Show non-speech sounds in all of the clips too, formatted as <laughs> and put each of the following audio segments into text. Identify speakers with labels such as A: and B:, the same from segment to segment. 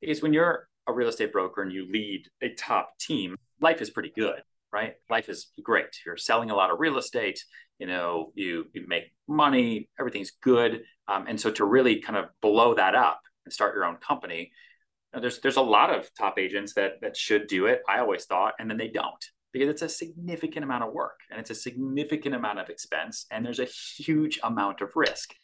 A: is when you're a real estate broker and you lead a top team, life is pretty good, right? Life is great. You're selling a lot of real estate, you know, you, you make money, everything's good. Um, and so to really kind of blow that up and start your own company, you know, there's there's a lot of top agents that that should do it. I always thought, and then they don't because it's a significant amount of work and it's a significant amount of expense and there's a huge amount of risk.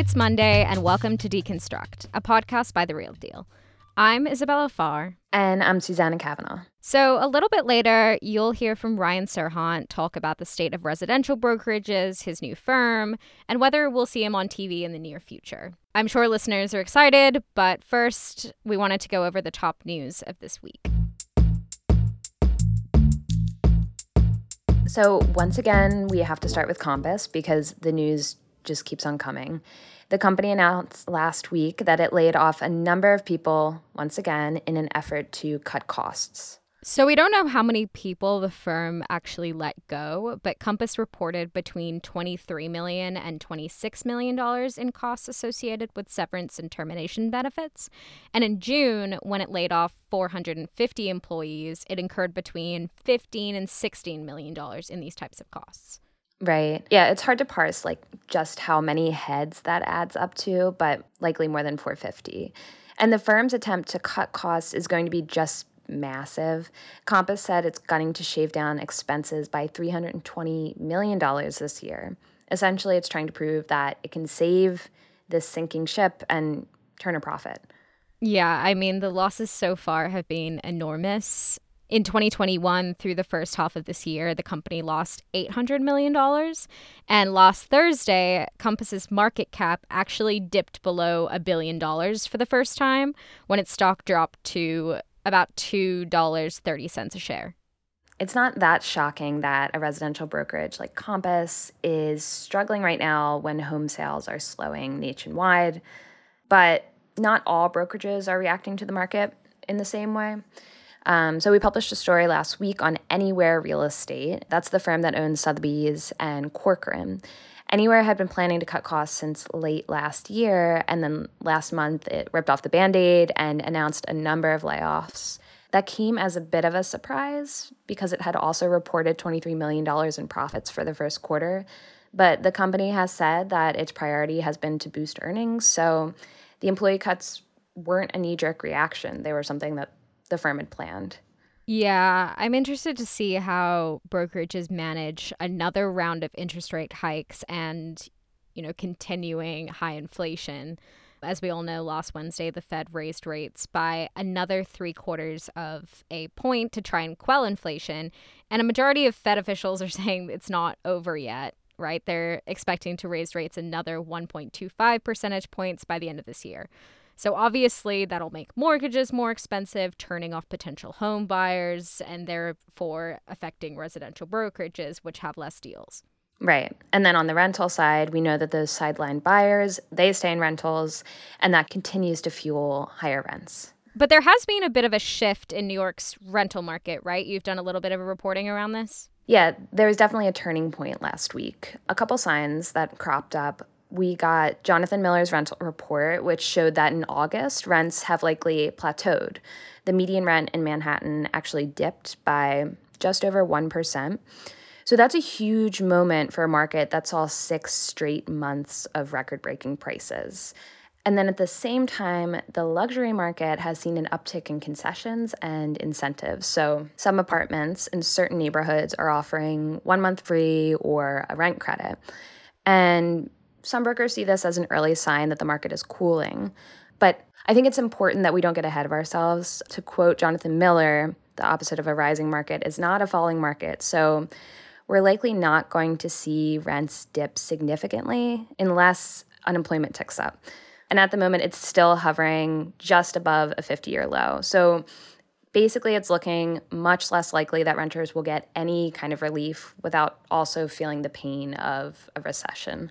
B: It's Monday, and welcome to Deconstruct, a podcast by The Real Deal. I'm Isabella Farr.
C: And I'm Susanna Kavanaugh.
B: So, a little bit later, you'll hear from Ryan Serhant talk about the state of residential brokerages, his new firm, and whether we'll see him on TV in the near future. I'm sure listeners are excited, but first, we wanted to go over the top news of this week.
C: So, once again, we have to start with Compass because the news just keeps on coming. The company announced last week that it laid off a number of people, once again, in an effort to cut costs.
B: So we don't know how many people the firm actually let go, but Compass reported between 23 million and 26 million dollars in costs associated with severance and termination benefits. And in June, when it laid off 450 employees, it incurred between 15 and 16 million dollars in these types of costs.
C: Right. Yeah, it's hard to parse like just how many heads that adds up to, but likely more than 450. And the firm's attempt to cut costs is going to be just massive. Compass said it's gunning to shave down expenses by $320 million this year. Essentially, it's trying to prove that it can save this sinking ship and turn a profit.
B: Yeah, I mean, the losses so far have been enormous. In 2021, through the first half of this year, the company lost $800 million. And last Thursday, Compass's market cap actually dipped below a billion dollars for the first time when its stock dropped to about $2.30 a share.
C: It's not that shocking that a residential brokerage like Compass is struggling right now when home sales are slowing nationwide. But not all brokerages are reacting to the market in the same way. Um, so we published a story last week on Anywhere Real Estate. That's the firm that owns Sotheby's and Corcoran. Anywhere had been planning to cut costs since late last year, and then last month it ripped off the band aid and announced a number of layoffs. That came as a bit of a surprise because it had also reported $23 million in profits for the first quarter. But the company has said that its priority has been to boost earnings. So the employee cuts weren't a knee jerk reaction, they were something that the firm had planned.
B: Yeah, I'm interested to see how brokerages manage another round of interest rate hikes and, you know, continuing high inflation. As we all know, last Wednesday, the Fed raised rates by another three quarters of a point to try and quell inflation. And a majority of Fed officials are <laughs> saying it's not over yet, right? They're expecting to raise rates another 1.25 percentage points by the end of this year. So obviously, that'll make mortgages more expensive, turning off potential home buyers, and therefore affecting residential brokerages, which have less deals.
C: Right. And then on the rental side, we know that those sideline buyers, they stay in rentals, and that continues to fuel higher rents.
B: But there has been a bit of a shift in New York's rental market, right? You've done a little bit of a reporting around this?
C: Yeah, there was definitely a turning point last week. A couple signs that cropped up we got Jonathan Miller's rental report, which showed that in August, rents have likely plateaued. The median rent in Manhattan actually dipped by just over 1%. So that's a huge moment for a market that saw six straight months of record breaking prices. And then at the same time, the luxury market has seen an uptick in concessions and incentives. So some apartments in certain neighborhoods are offering one month free or a rent credit. And some brokers see this as an early sign that the market is cooling. But I think it's important that we don't get ahead of ourselves. To quote Jonathan Miller, the opposite of a rising market is not a falling market. So we're likely not going to see rents dip significantly unless unemployment ticks up. And at the moment, it's still hovering just above a 50 year low. So basically, it's looking much less likely that renters will get any kind of relief without also feeling the pain of a recession.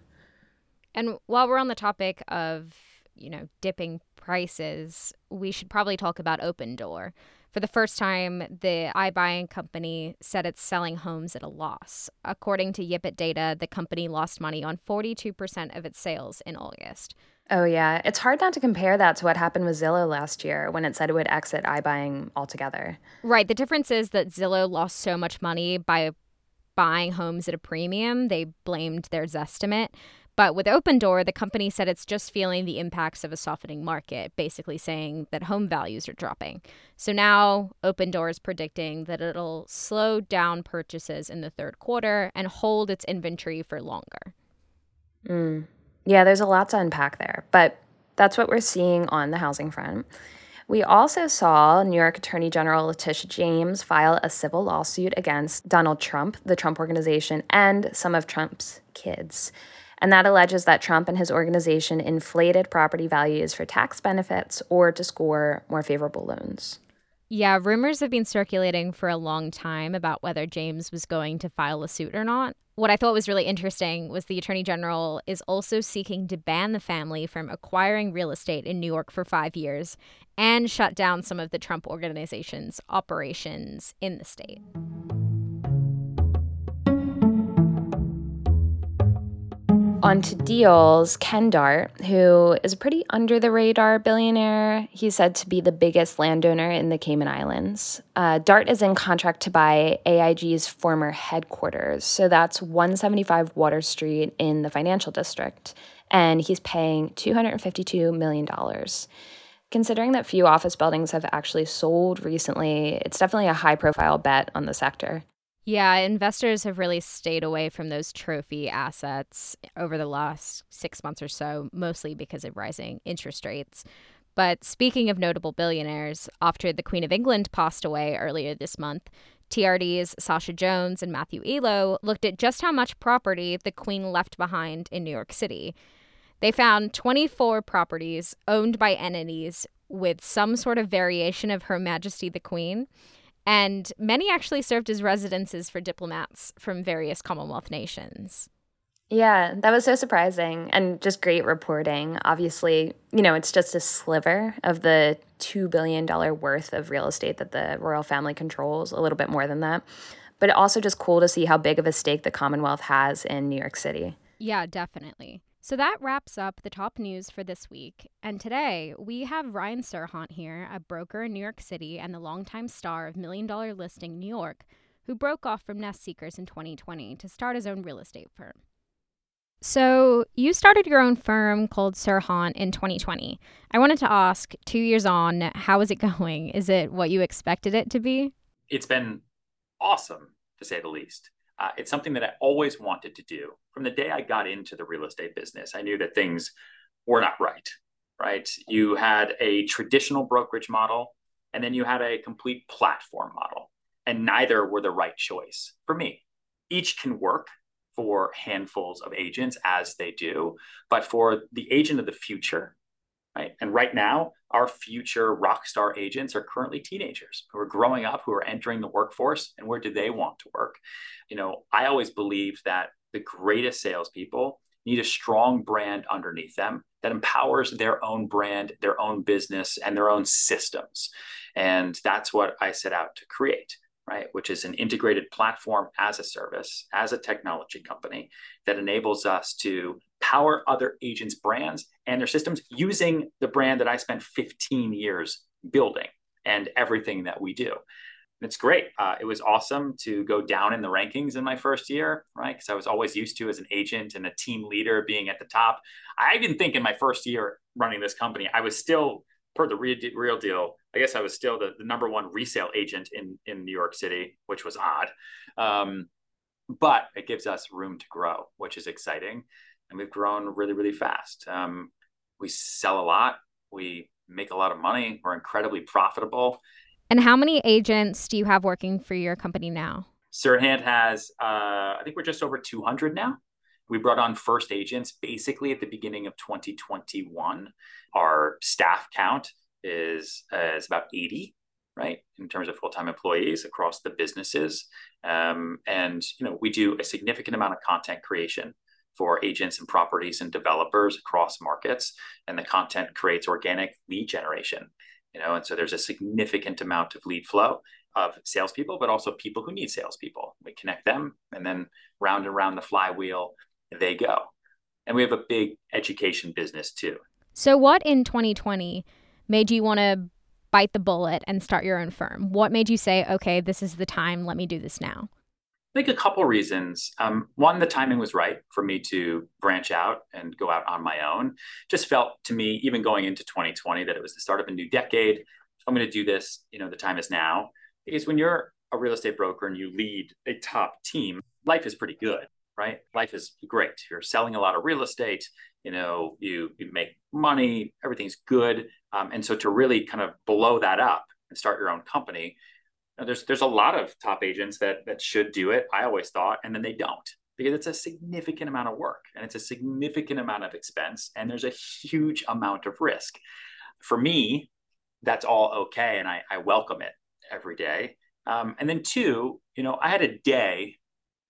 B: And while we're on the topic of, you know, dipping prices, we should probably talk about Opendoor For the first time, the iBuying company said it's selling homes at a loss. According to Yipit data, the company lost money on 42% of its sales in August.
C: Oh, yeah. It's hard not to compare that to what happened with Zillow last year when it said it would exit iBuying altogether.
B: Right. The difference is that Zillow lost so much money by buying homes at a premium, they blamed their Zestimate. But with Opendoor, the company said it's just feeling the impacts of a softening market, basically saying that home values are dropping. So now Opendoor is predicting that it'll slow down purchases in the third quarter and hold its inventory for longer.
C: Mm. Yeah, there's a lot to unpack there, but that's what we're seeing on the housing front. We also saw New York Attorney General Letitia James file a civil lawsuit against Donald Trump, the Trump Organization, and some of Trump's kids and that alleges that Trump and his organization inflated property values for tax benefits or to score more favorable loans.
B: Yeah, rumors have been circulating for a long time about whether James was going to file a suit or not. What I thought was really interesting was the Attorney General is also seeking to ban the family from acquiring real estate in New York for five years and shut down some of the Trump organization's operations in the state.
C: On to deals, Ken Dart, who is a pretty under the radar billionaire. He's said to be the biggest landowner in the Cayman Islands. Uh, Dart is in contract to buy AIG's former headquarters. So that's 175 Water Street in the financial district. And he's paying $252 million. Considering that few office buildings have actually sold recently, it's definitely a high profile bet on the sector.
B: Yeah, investors have really stayed away from those trophy assets over the last six months or so, mostly because of rising interest rates. But speaking of notable billionaires, after the Queen of England passed away earlier this month, TRD's Sasha Jones and Matthew Elo looked at just how much property the Queen left behind in New York City. They found 24 properties owned by entities with some sort of variation of Her Majesty the Queen. And many actually served as residences for diplomats from various Commonwealth nations.
C: Yeah, that was so surprising and just great reporting. Obviously, you know, it's just a sliver of the $2 billion worth of real estate that the royal family controls, a little bit more than that. But also just cool to see how big of a stake the Commonwealth has in New York City.
B: Yeah, definitely. So that wraps up the top news for this week. And today we have Ryan Serhant here, a broker in New York City and the longtime star of Million Dollar Listing New York, who broke off from Nest Seekers in 2020 to start his own real estate firm. So, you started your own firm called Serhant in 2020. I wanted to ask, two years on, how is it <laughs> going? Is it what you expected it to be?
A: It's been awesome, to say the least. Uh, it's something that I always wanted to do. From the day I got into the real estate business, I knew that things were not right, right? You had a traditional brokerage model, and then you had a complete platform model, and neither were the right choice for me. Each can work for handfuls of agents as they do, but for the agent of the future, right? And right now, our future rock star agents are currently teenagers who are growing up, who are entering the workforce, and where do they want to work? You know, I always believe that the greatest salespeople need a strong brand underneath them that empowers their own brand, their own business, and their own systems. And that's what I set out to create right? Which is an integrated platform as a service, as a technology company that enables us to power other agents' brands and their systems using the brand that I spent 15 years building and everything that we do. it's great. Uh, it was awesome to go down in the rankings in my first year, right? Because I was always used to as an agent and a team leader being at the top. I didn't think in my first year running this company, I was still per the real, real deal. I guess I was still the, the number one resale agent in in New York City, which was odd. Um, but it gives us room to grow, which is exciting and we've grown really, really fast. Um, we sell a lot. We make a lot of money. We're incredibly profitable.
B: And how many agents do you have working for your company now?
A: Serhant has, uh, I think we're just over 200 now. We brought on first agents basically at the beginning of 2021. Our staff count is, uh, is about 80 right in terms of full-time employees across the businesses um, and you know we do a significant amount of content creation for agents and properties and developers across markets. And the content creates organic lead generation. you know, and so there's a significant amount of lead flow of salespeople, but also people who need salespeople. We connect them, and then round and round the flywheel they go. And we have a big education business too.
B: So, what in 2020 made you want to bite the bullet and start your own firm? What made you say, okay, this is the time, let me do this now?
A: I think a couple reasons. Um, one, the timing was right for me to branch out and go out on my own. Just felt to me, even going into 2020, that it was the start of a new decade. I'm going to do this, you know, the time is now. Because when you're a real estate broker and you lead a top team, life is pretty good, right? Life is great. You're selling a lot of real estate. You know, you, you make money. Everything's good. Um, and so to really kind of blow that up and start your own company there's there's a lot of top agents that that should do it. I always thought, and then they don't because it's a significant amount of work and it's a significant amount of expense and there's a huge amount of risk. For me, that's all okay, and I, I welcome it every day. Um, and then two, you know, I had a day,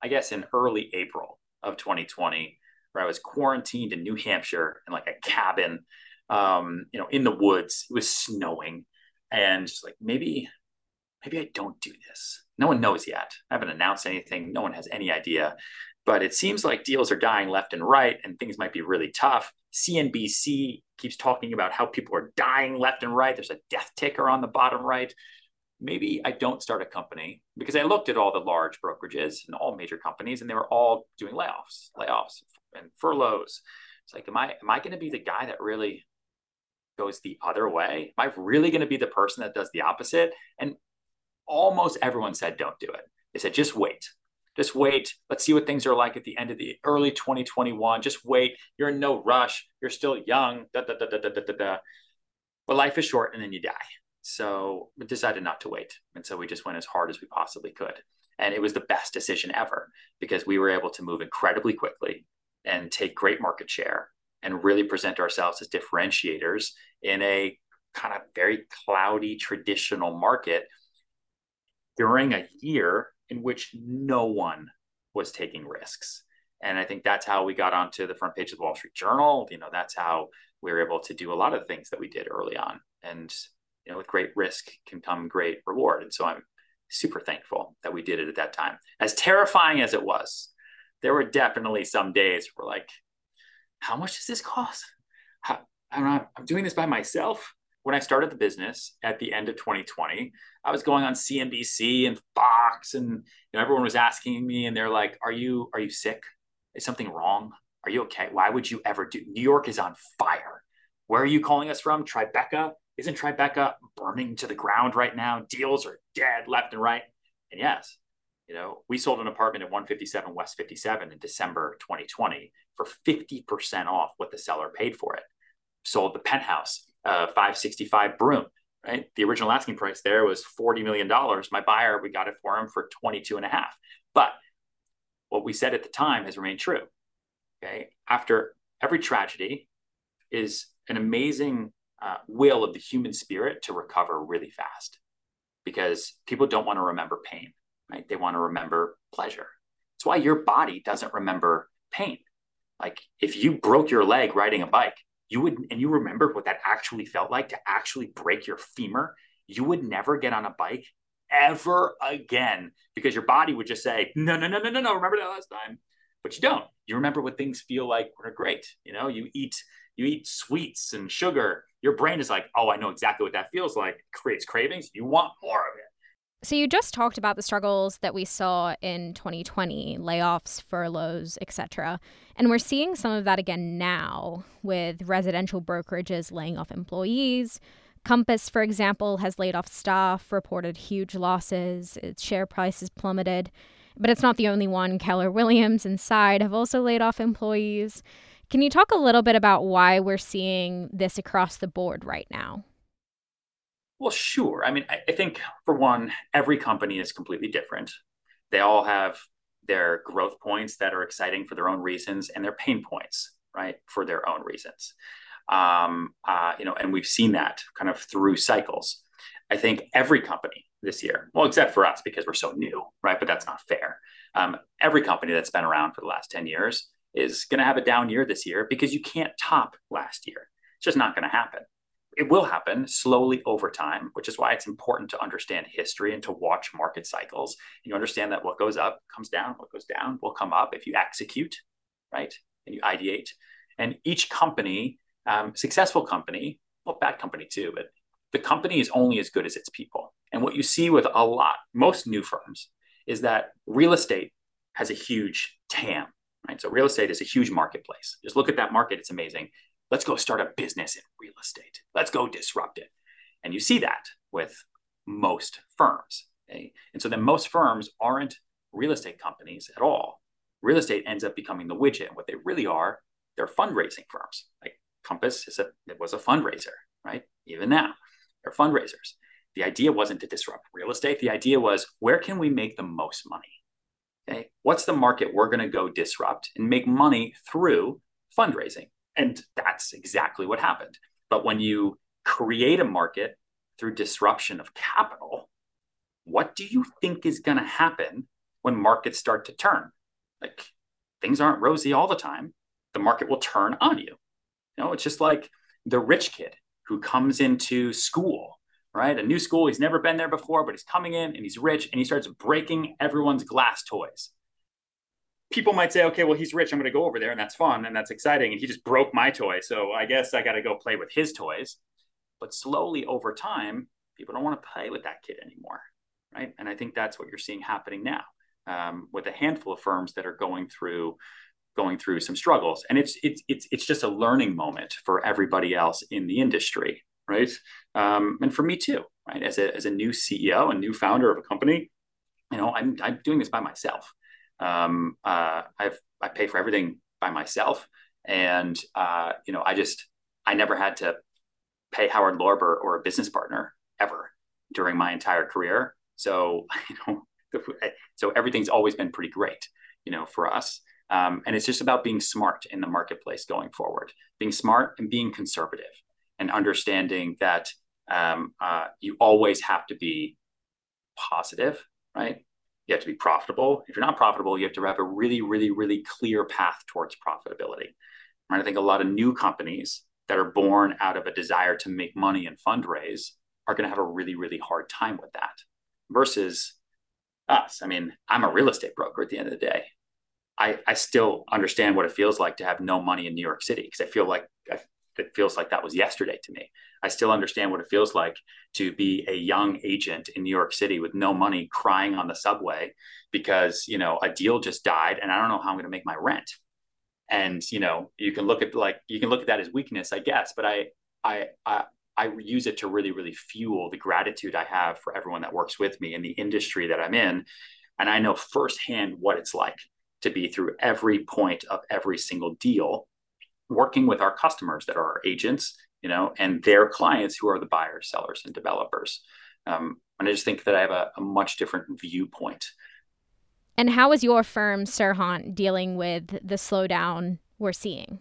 A: I guess, in early April of 2020 where I was quarantined in New Hampshire in like a cabin, um, you know, in the woods. It was snowing, and just like maybe maybe I don't do this. No one knows yet. I haven't announced anything. No one has any idea. But it seems like deals are dying left and right and things might be really tough. CNBC keeps talking about how people are dying left and right. There's a death ticker on the bottom right. Maybe I don't start a company because I looked at all the large brokerages and all major companies and they were all doing layoffs, layoffs and furloughs. It's like, am I am I going to be the guy that really goes the other way? Am I really going to be the person that does the opposite? And almost everyone said don't do it. They said just wait. Just wait. Let's see what things are like at the end of the early 2021. Just wait. You're in no rush. You're still young. Da, da, da, da, da, da, da. But life is short and then you die. So we decided not to wait. And so we just went as hard as we possibly could. And it was the best decision ever because we were able to move incredibly quickly and take great market share and really present ourselves as differentiators in a kind of very cloudy traditional market during a year in which no one was taking risks. And I think that's how we got onto the front page of the Wall Street Journal. You know, that's how we were able to do a lot of things that we did early on. And, you know, with great risk can come great reward. And so I'm super thankful that we did it at that time. As terrifying as it was, there were definitely some days where like, how much does this cost? How, I'm not, I'm doing this by myself when I started the business at the end of 2020, I was going on CNBC and Fox, and you know, everyone was asking me, and they're like, "Are you are you sick? Is something wrong? Are you okay? Why would you ever do? New York is on fire. Where are you calling us from? Tribeca? Isn't Tribeca burning to the ground right now? Deals are dead left and right. And yes, you know, we sold an apartment at 157 West 57 in December 2020 for 50% off what the seller paid for it. Sold the penthouse uh, 565 Broome right? The original asking price there was 40 million dollars. My buyer we got it for him for 22 and a half. But what we said at the time has remained true okay? After every tragedy is an amazing uh, will of the human spirit to recover really fast because people don't want to remember pain right? They want to remember pleasure. It's why your body doesn't remember pain. Like if you broke your leg riding a bike you would and you remembered what that actually felt like to actually break your femur you would never get on a bike ever again because your body would just say no no no no no no remember that last time? But you don't. You remember what things feel like when they're great you know? You eat you eat sweets and sugar. Your brain is like oh i know exactly what that feels like. It creates cravings. You want more of it
B: so you just talked about the struggles that we saw in 2020, layoffs, furloughs, etc. And we're seeing some of that again now with residential brokerages laying off employees. Compass, for example, has laid off staff, reported huge losses, its share price has plummeted. But it's not the only one. Keller Williams and Side have also laid off employees. Can you talk a little bit about why we're seeing this across the board right now?
A: Well, sure. I mean, I, I think for one, every company is completely different. They all have their growth points that are exciting for their own reasons and their pain points, right, for their own reasons. Um, uh, you know, and we've seen that kind of through cycles. I think every company this year, well, except for us because we're so new, right? But that's not fair. Um, every company that's been around for the last 10 years is going to have a down year this year because you can't top last year. It's just not going to happen it will happen slowly over time, which is why it's important to understand history and to watch market cycles. And you understand that what goes up comes down, what goes down will come up if you execute, right? And you ideate. And each company, um, successful company, well, bad company too, but the company is only as good as its people. And what you see with a lot, most new firms, is that real estate has a huge TAM, right? So real estate is a huge marketplace. Just look at that market; it's amazing. Let's go start a business in real estate. Let's go disrupt it. And you see that with most firms. Okay? And so then most firms aren't real estate companies at all. Real estate ends up becoming the widget. And what they really are, they're fundraising firms. Like Compass is a, it was a fundraiser, right? Even now, they're fundraisers. The idea wasn't to disrupt real estate. The idea was where can we make the most money? Okay. What's the market we're going to go disrupt and make money through fundraising? And that's exactly what happened. But when you create a market through disruption of capital, what do you think is going to happen when markets start to turn? Like things aren't rosy all the time. The market will turn on you. You know, it's just like the rich kid who comes into school, right? A new school, he's never been there before, but he's coming in and he's rich and he starts breaking everyone's glass toys people might say, okay, well, he's rich. I'm going to go over there and that's fun and that's exciting. And he just broke my toy. So I guess I got to go play with his toys. But slowly over time, people don't want to play with that kid anymore. Right. And I think that's what you're seeing happening now um, with a handful of firms that are going through going through some struggles and it's it's it's it's just a learning moment for everybody else in the industry right um, and for me too right as a, as a new ceo and new founder of a company you know i'm, I'm doing this by myself um, uh, I've I pay for everything by myself, and uh, you know I just I never had to pay Howard Lorber or a business partner ever during my entire career. So <laughs> you know, so everything's always been pretty great, you know, for us. Um, and it's just about being smart in the marketplace going forward, being smart and being conservative, and understanding that um, uh, you always have to be positive, right? You have to be profitable. If you're not profitable, you have to have a really, really, really clear path towards profitability. Right? I think a lot of new companies that are born out of a desire to make money and fundraise are going to have a really, really hard time with that versus us. I mean, I'm a real estate broker at the end of the day. I, I still understand what it feels like to have no money in New York City because I feel like I it feels like that was yesterday to me. I still understand what it feels like to be a young agent in New York City with no money crying on the subway because, you know, a deal just died and I don't know how I'm going to make my rent. And, you know, you can look at like you can look at that as weakness, I guess, but I I I I use it to really, really fuel the gratitude I have for everyone that works with me in the industry that I'm in. And I know firsthand what it's like to be through every point of every single deal working with our customers that are our agents, you know, and their clients who are the buyers, sellers, and developers. Um, and I just think that I have a, a much different viewpoint.
B: And how is your firm, Serhant, dealing with the slowdown we're seeing?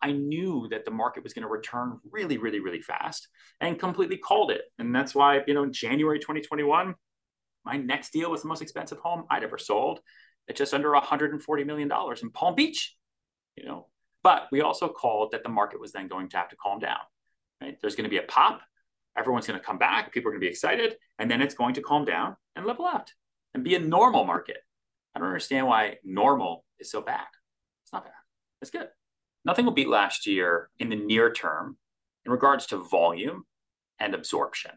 A: I knew that the market was going to return really, really, really fast and completely called it. And that's why, you know, in January 2021, my next deal was the most expensive home I'd ever sold at just under $140 million in Palm Beach you know. But we also called that the market was then going to have to calm down. Right? There's going to be a pop. Everyone's going to come back. People are going to be excited, and then it's going to calm down and level out and be a normal market. I don't understand why normal is so bad. It's not bad. It's good. Nothing will beat last year in the near term in regards to volume and absorption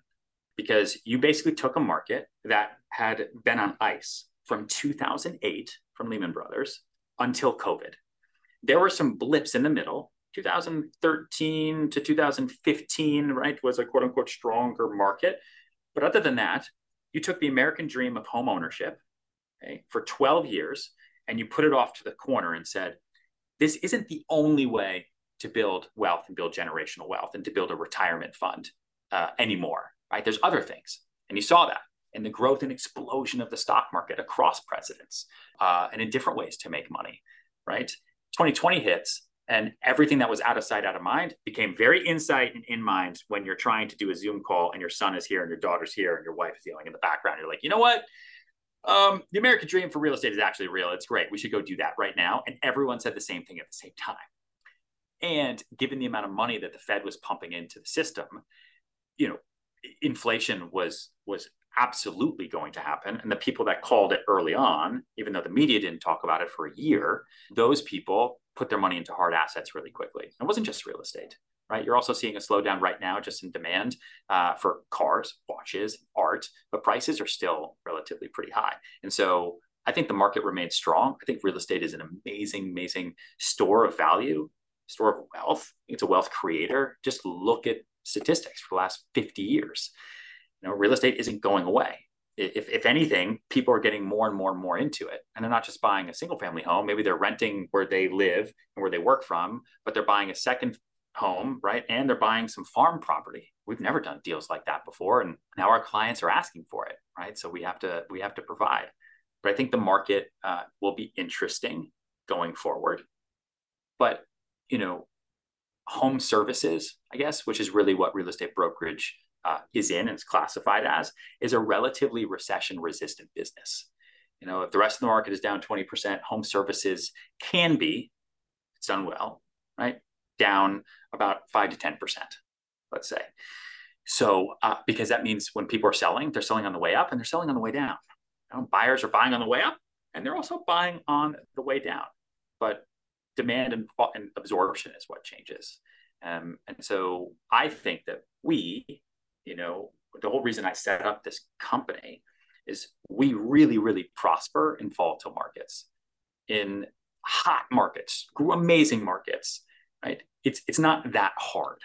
A: because you basically took a market that had been on ice from 2008 from Lehman Brothers until COVID there were some blips in the middle. 2013 to 2015, right, was a quote unquote stronger market. But other than that, you took the American dream of home ownership okay, for 12 years and you put it off to the corner and said, this isn't the only way to build wealth and build generational wealth and to build a retirement fund uh, anymore, right? There's other things. And you saw that in the growth and explosion of the stock market across presidents uh, and in different ways to make money, right? 2020 hits and everything that was out of sight out of mind became very insight and in mind when you're trying to do a zoom call and your son is here and your daughter's here and your wife is yelling in the background. You're like you know what? Um, the american dream for real estate is actually real. It's great. We should go do that right now. And everyone said the same thing at the same time. And given the amount of money that the Fed was pumping into the system, you know, inflation was was absolutely going to happen. And the people that called it early on, even though the media didn't talk about it for a year, those people put their money into hard assets really quickly. It wasn't just real estate, right? You're also seeing a slowdown right now just in demand uh, for cars, watches, art, but prices are still relatively pretty high. And so I think the market remains strong. I think real estate is an amazing, amazing store of value, store of wealth. It's a wealth creator. Just look at statistics for the last 50 years. Know, real estate isn't going away. If, if anything, people are getting more and more and more into it. And they're not just buying a single family home. Maybe they're renting where they live and where they work from, but they're buying a second home, right? And they're buying some farm property. We've never done deals like that before. And now our clients are asking for it, right? So we have to, we have to provide. But I think the market uh, will be interesting going forward. But, you know, home services, I guess, which is really what real estate brokerage uh, is in and is classified as, is a relatively recession resistant business. You know, if the rest of the market is down 20%, home services can be, it's done well, right? Down about 5 to 10%, let's say. So, uh, because that means when people are selling, they're selling on the way up and they're selling on the way down. You know, buyers are buying on the way up and they're also buying on the way down. But demand and, and absorption is what changes. Um, and so I think that we, you know, the whole reason I set up this company is we really, really prosper in volatile markets, in hot markets, amazing markets, right? It's it's not that hard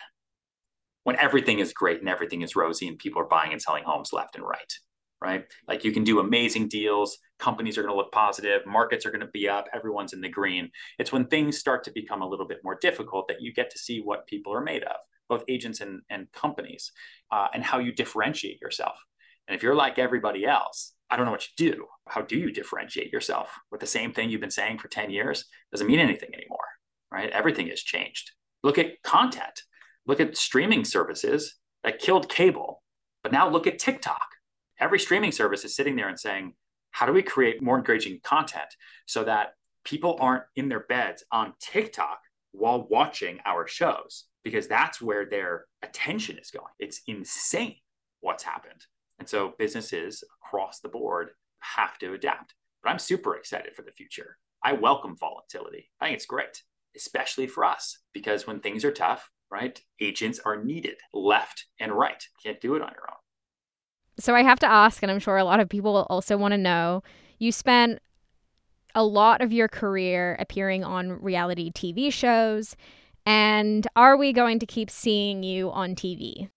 A: when everything is great and everything is rosy and people are buying and selling homes left and right right? Like you can do amazing deals, companies are going to look positive, markets are going to be up, everyone's in the green. It's when things start to become a little bit more difficult that you get to see what people are made of, both agents and, and companies, uh, and how you differentiate yourself. And if you're like everybody else, I don't know what you do. How do you differentiate yourself with the same thing you've been saying for 10 years? Doesn't mean anything anymore, right? Everything has changed. Look at content. Look at streaming services that killed cable. But now look at TikTok every streaming service is sitting there and saying, how do we create more engaging content so that people aren't in their beds on TikTok while watching our shows? Because that's where their attention is going. It's insane what's happened. And so businesses across the board have to adapt. But I'm super excited for the future. I welcome volatility. I think it's great, especially for us, because when things are tough, right, agents are needed left and right. Can't do it on your own.
B: So I have to ask, and I'm sure a lot of people also want to know you spent a lot of your career appearing on reality TV shows. And are we going to keep seeing you on TV?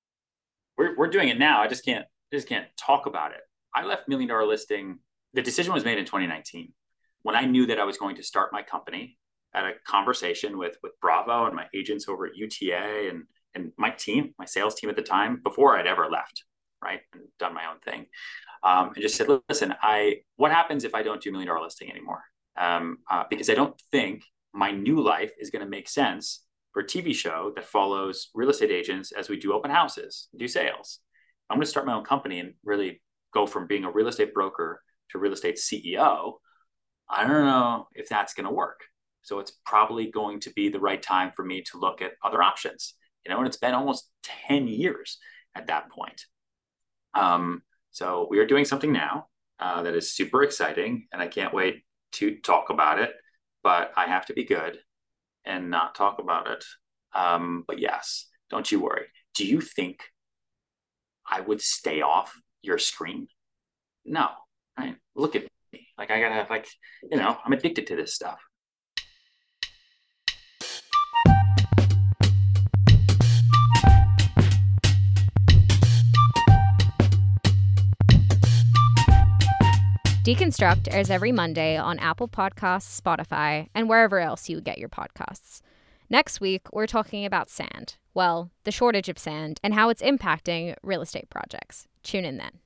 A: We're, we're doing it now. I just can't I just can't talk about it. I left Million Dollar Listing. The decision was made in 2019 when I knew that I was going to start my company. At a conversation with with Bravo and my agents over at UTA and and my team, my sales team at the time, before I'd ever left right and done my own thing um, and just said listen i what happens if i don't do million dollar listing anymore um, uh, because i don't think my new life is going to make sense for tv show that follows real estate agents as we do open houses do sales. I'm going to start my own company and really go from being a real estate broker to real estate ceo i don't know if that's going to work. So it's probably going to be the right time for me to look at other options you know and it's been almost 10 years at that point. Um, so we are doing something now uh, that is super exciting, and I can't wait to talk about it. But I have to be good and not talk about it. Um, but yes, don't you worry. Do you think I would stay off your screen? No. Right? Look at me. Like I gotta like, you know, I'm addicted to this stuff.
B: Deconstruct airs every Monday on Apple Podcasts, Spotify, and wherever else you get your podcasts. Next week, we're talking about sand. Well, the shortage of sand and how it's impacting real estate projects. Tune in then.